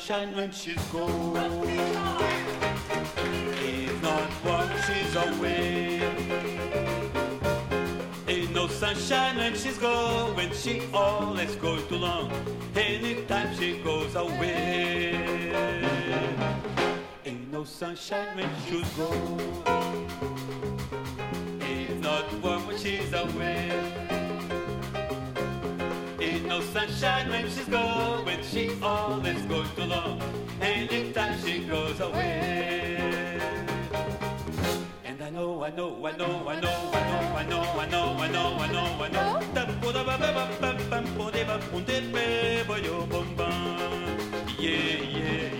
sunshine when she's gone. It's not warm, she's away. Ain't no sunshine when she's gone, when she always goes too long. Anytime she goes away. Ain't no sunshine when she's gone. It's not warm when she's away. No sunshine when she's gone, when she always goes. And anytime she goes away. And I know, I know, I know, I know, I know, I know, I know, I know, I know, I know. Yeah, yeah.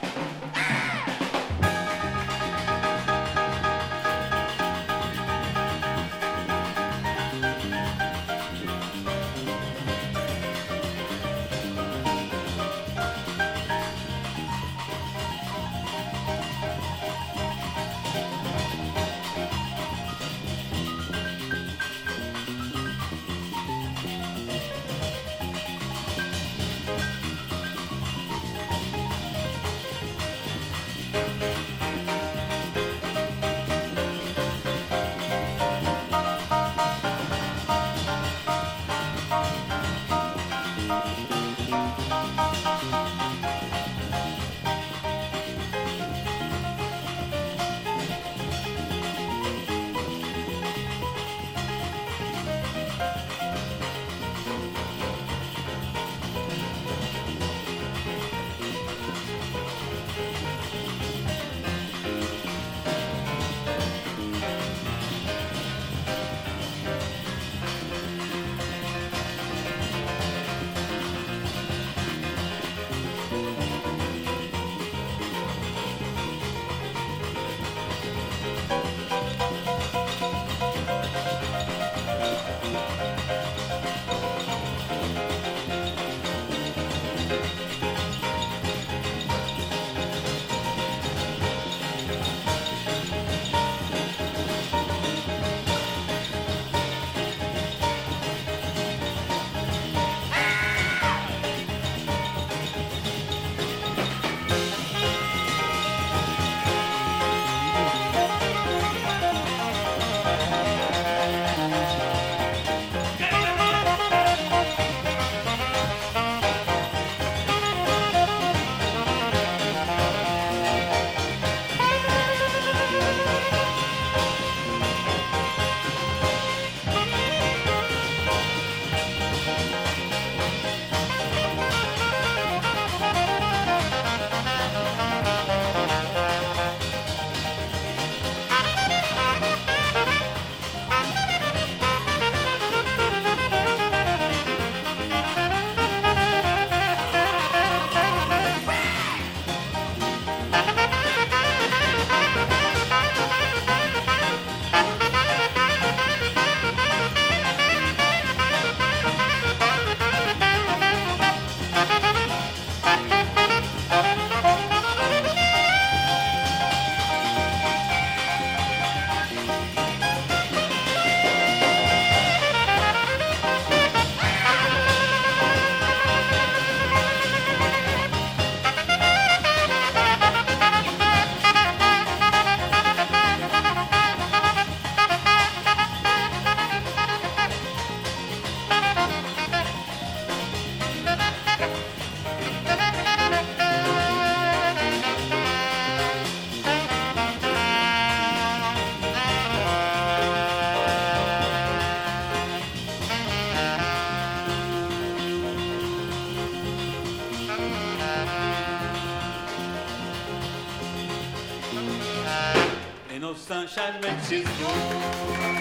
Sunshine when she's gone.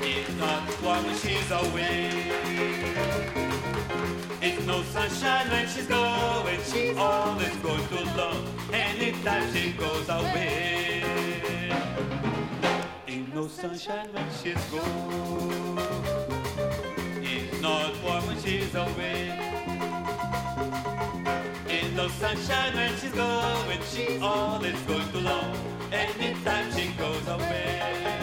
It's not warm when she's away. It's no sunshine when she's going. She always goes too long. Anytime she goes away. Ain't no sunshine when she's gone. It's not warm when she's away. Ain't no sunshine when she's going. She always goes too long. Anytime she goes away.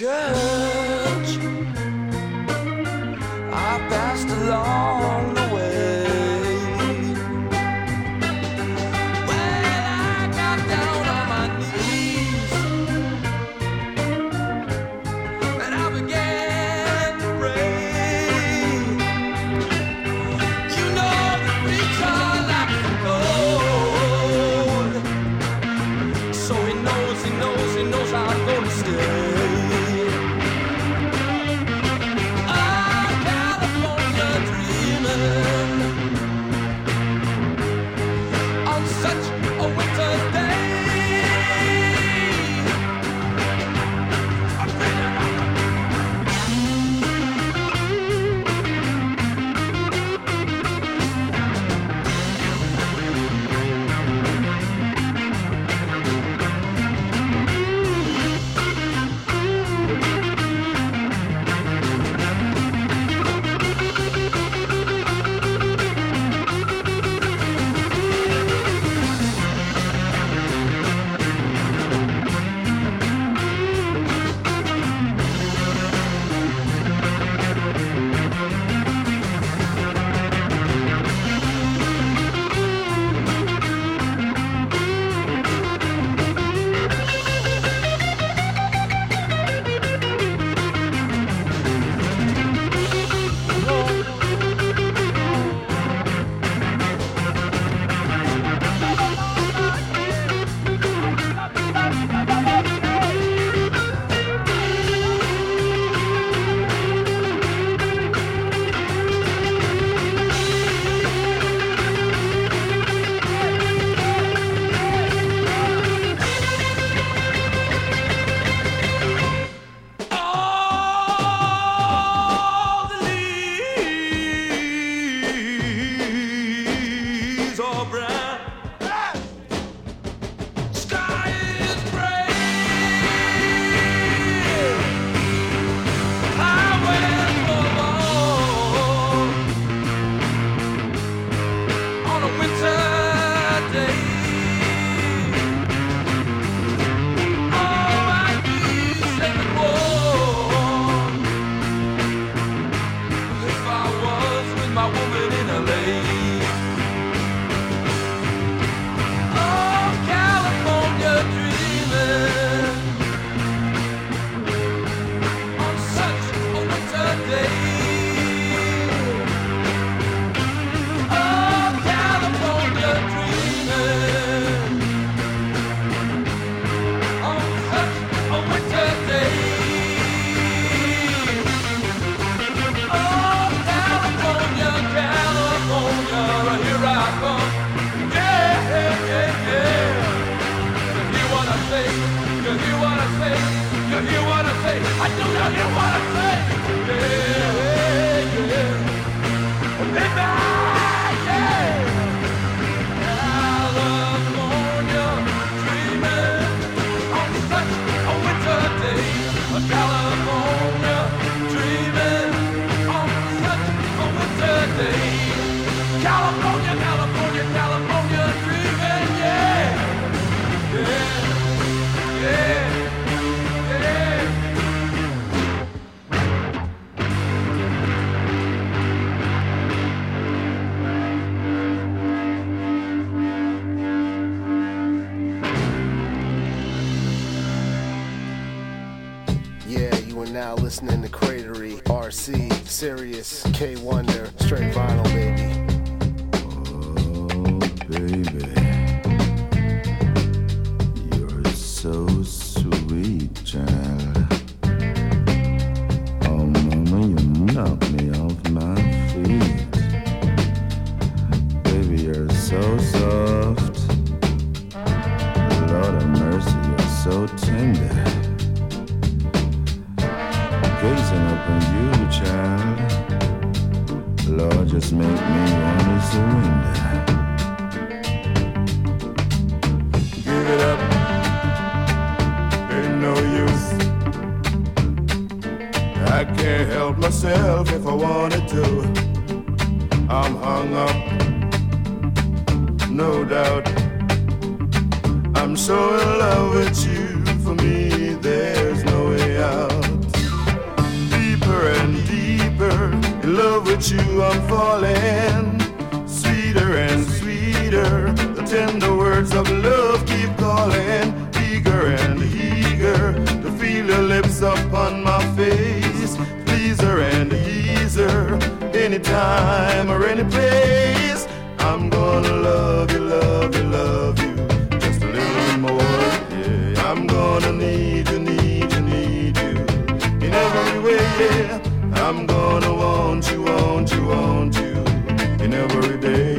church. I passed along. Listening to Cratery, RC, Sirius, K Wonder, straight vinyl, baby. Oh, baby. So in love with you. For me, there's no way out. Deeper and deeper in love with you, I'm falling. Sweeter and sweeter, the tender words of love keep calling. Eager and eager to feel your lips upon my face. Pleaser and easer, anytime or any place. I'm gonna love you, love I'm gonna want you, want you, want you in every day.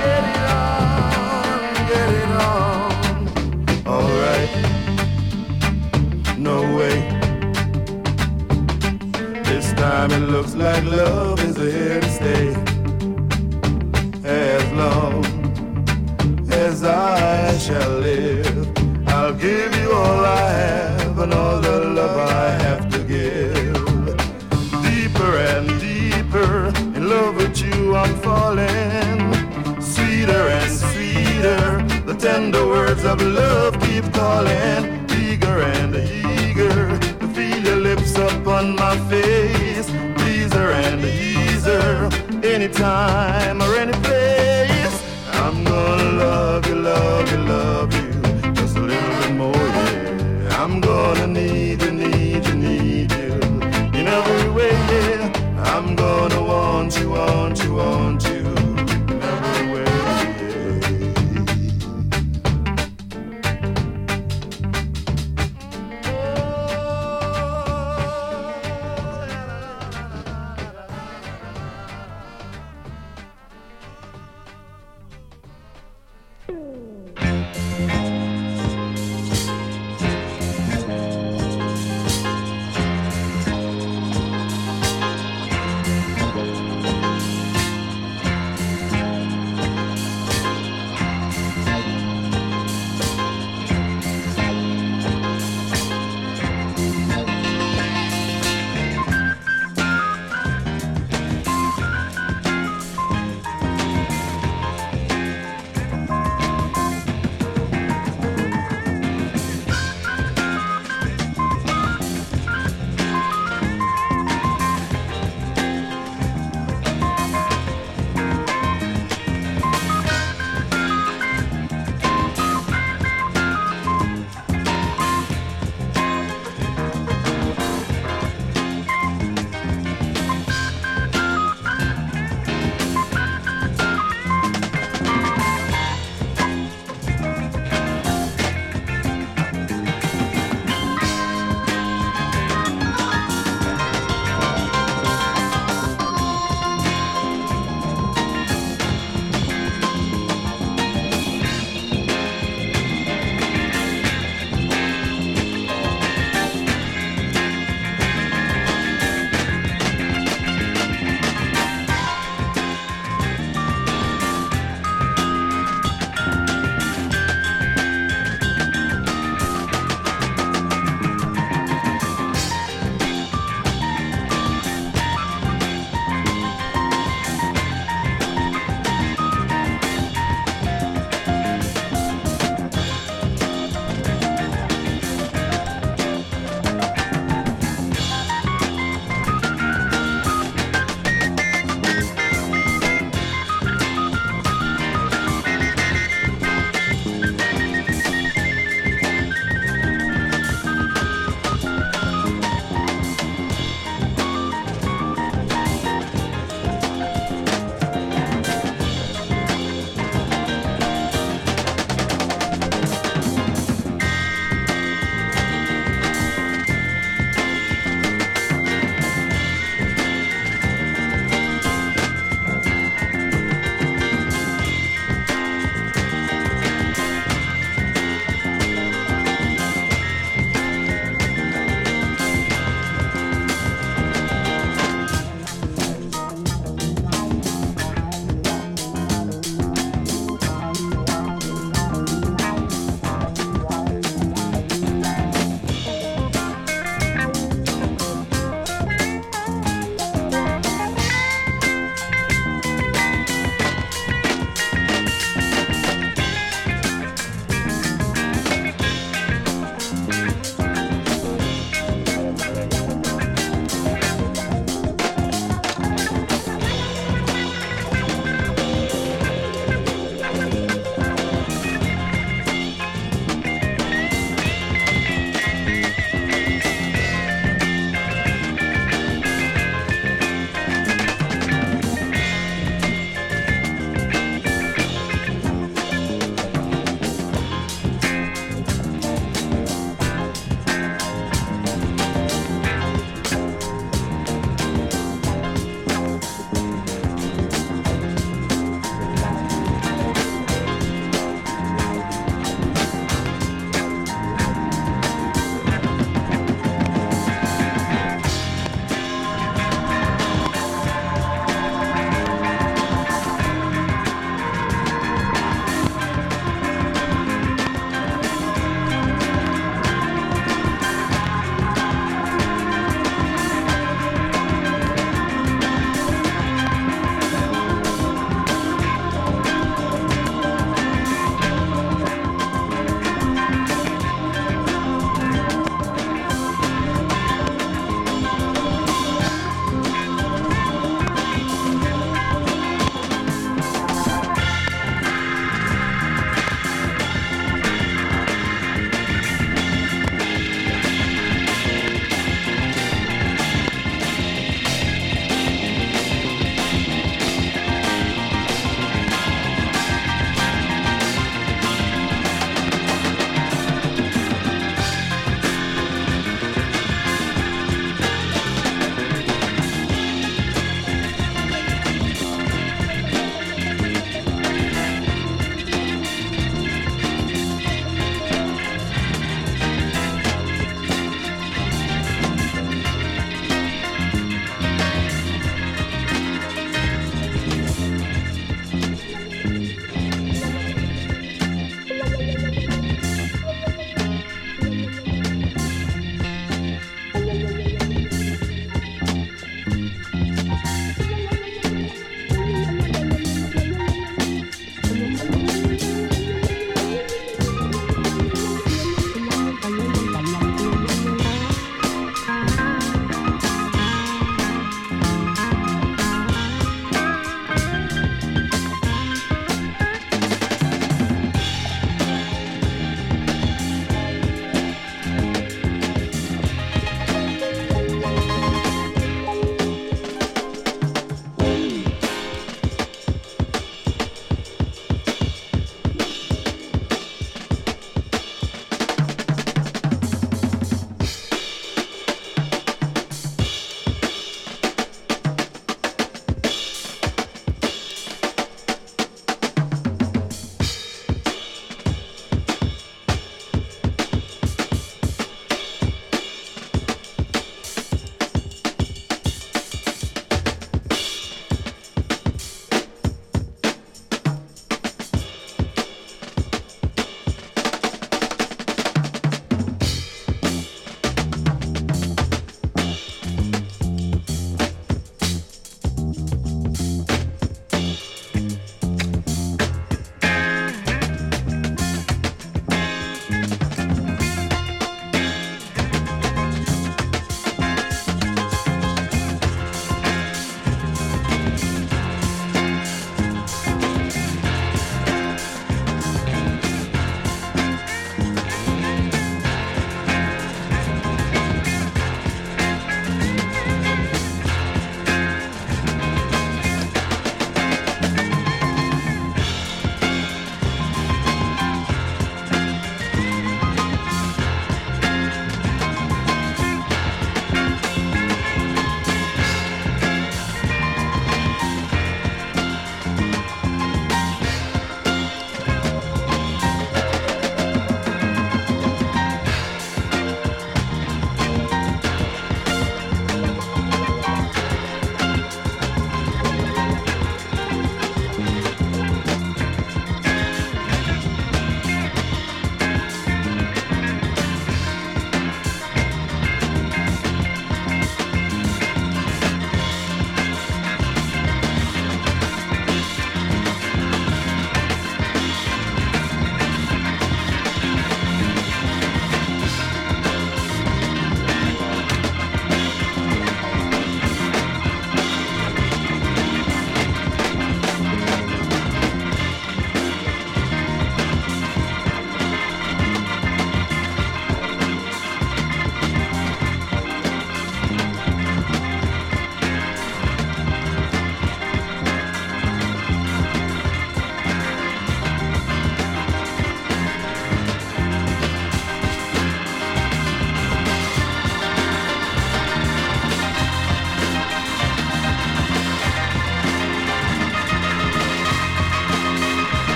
Get it on, get it on. All right, no way. This time it looks like love all the love I have to give. Deeper and deeper in love with you, I'm falling. Sweeter and sweeter, the tender words of love keep calling. Eager and eager to feel your lips upon my face. Pleaser and easer, anytime or any place. I'm gonna need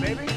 baby.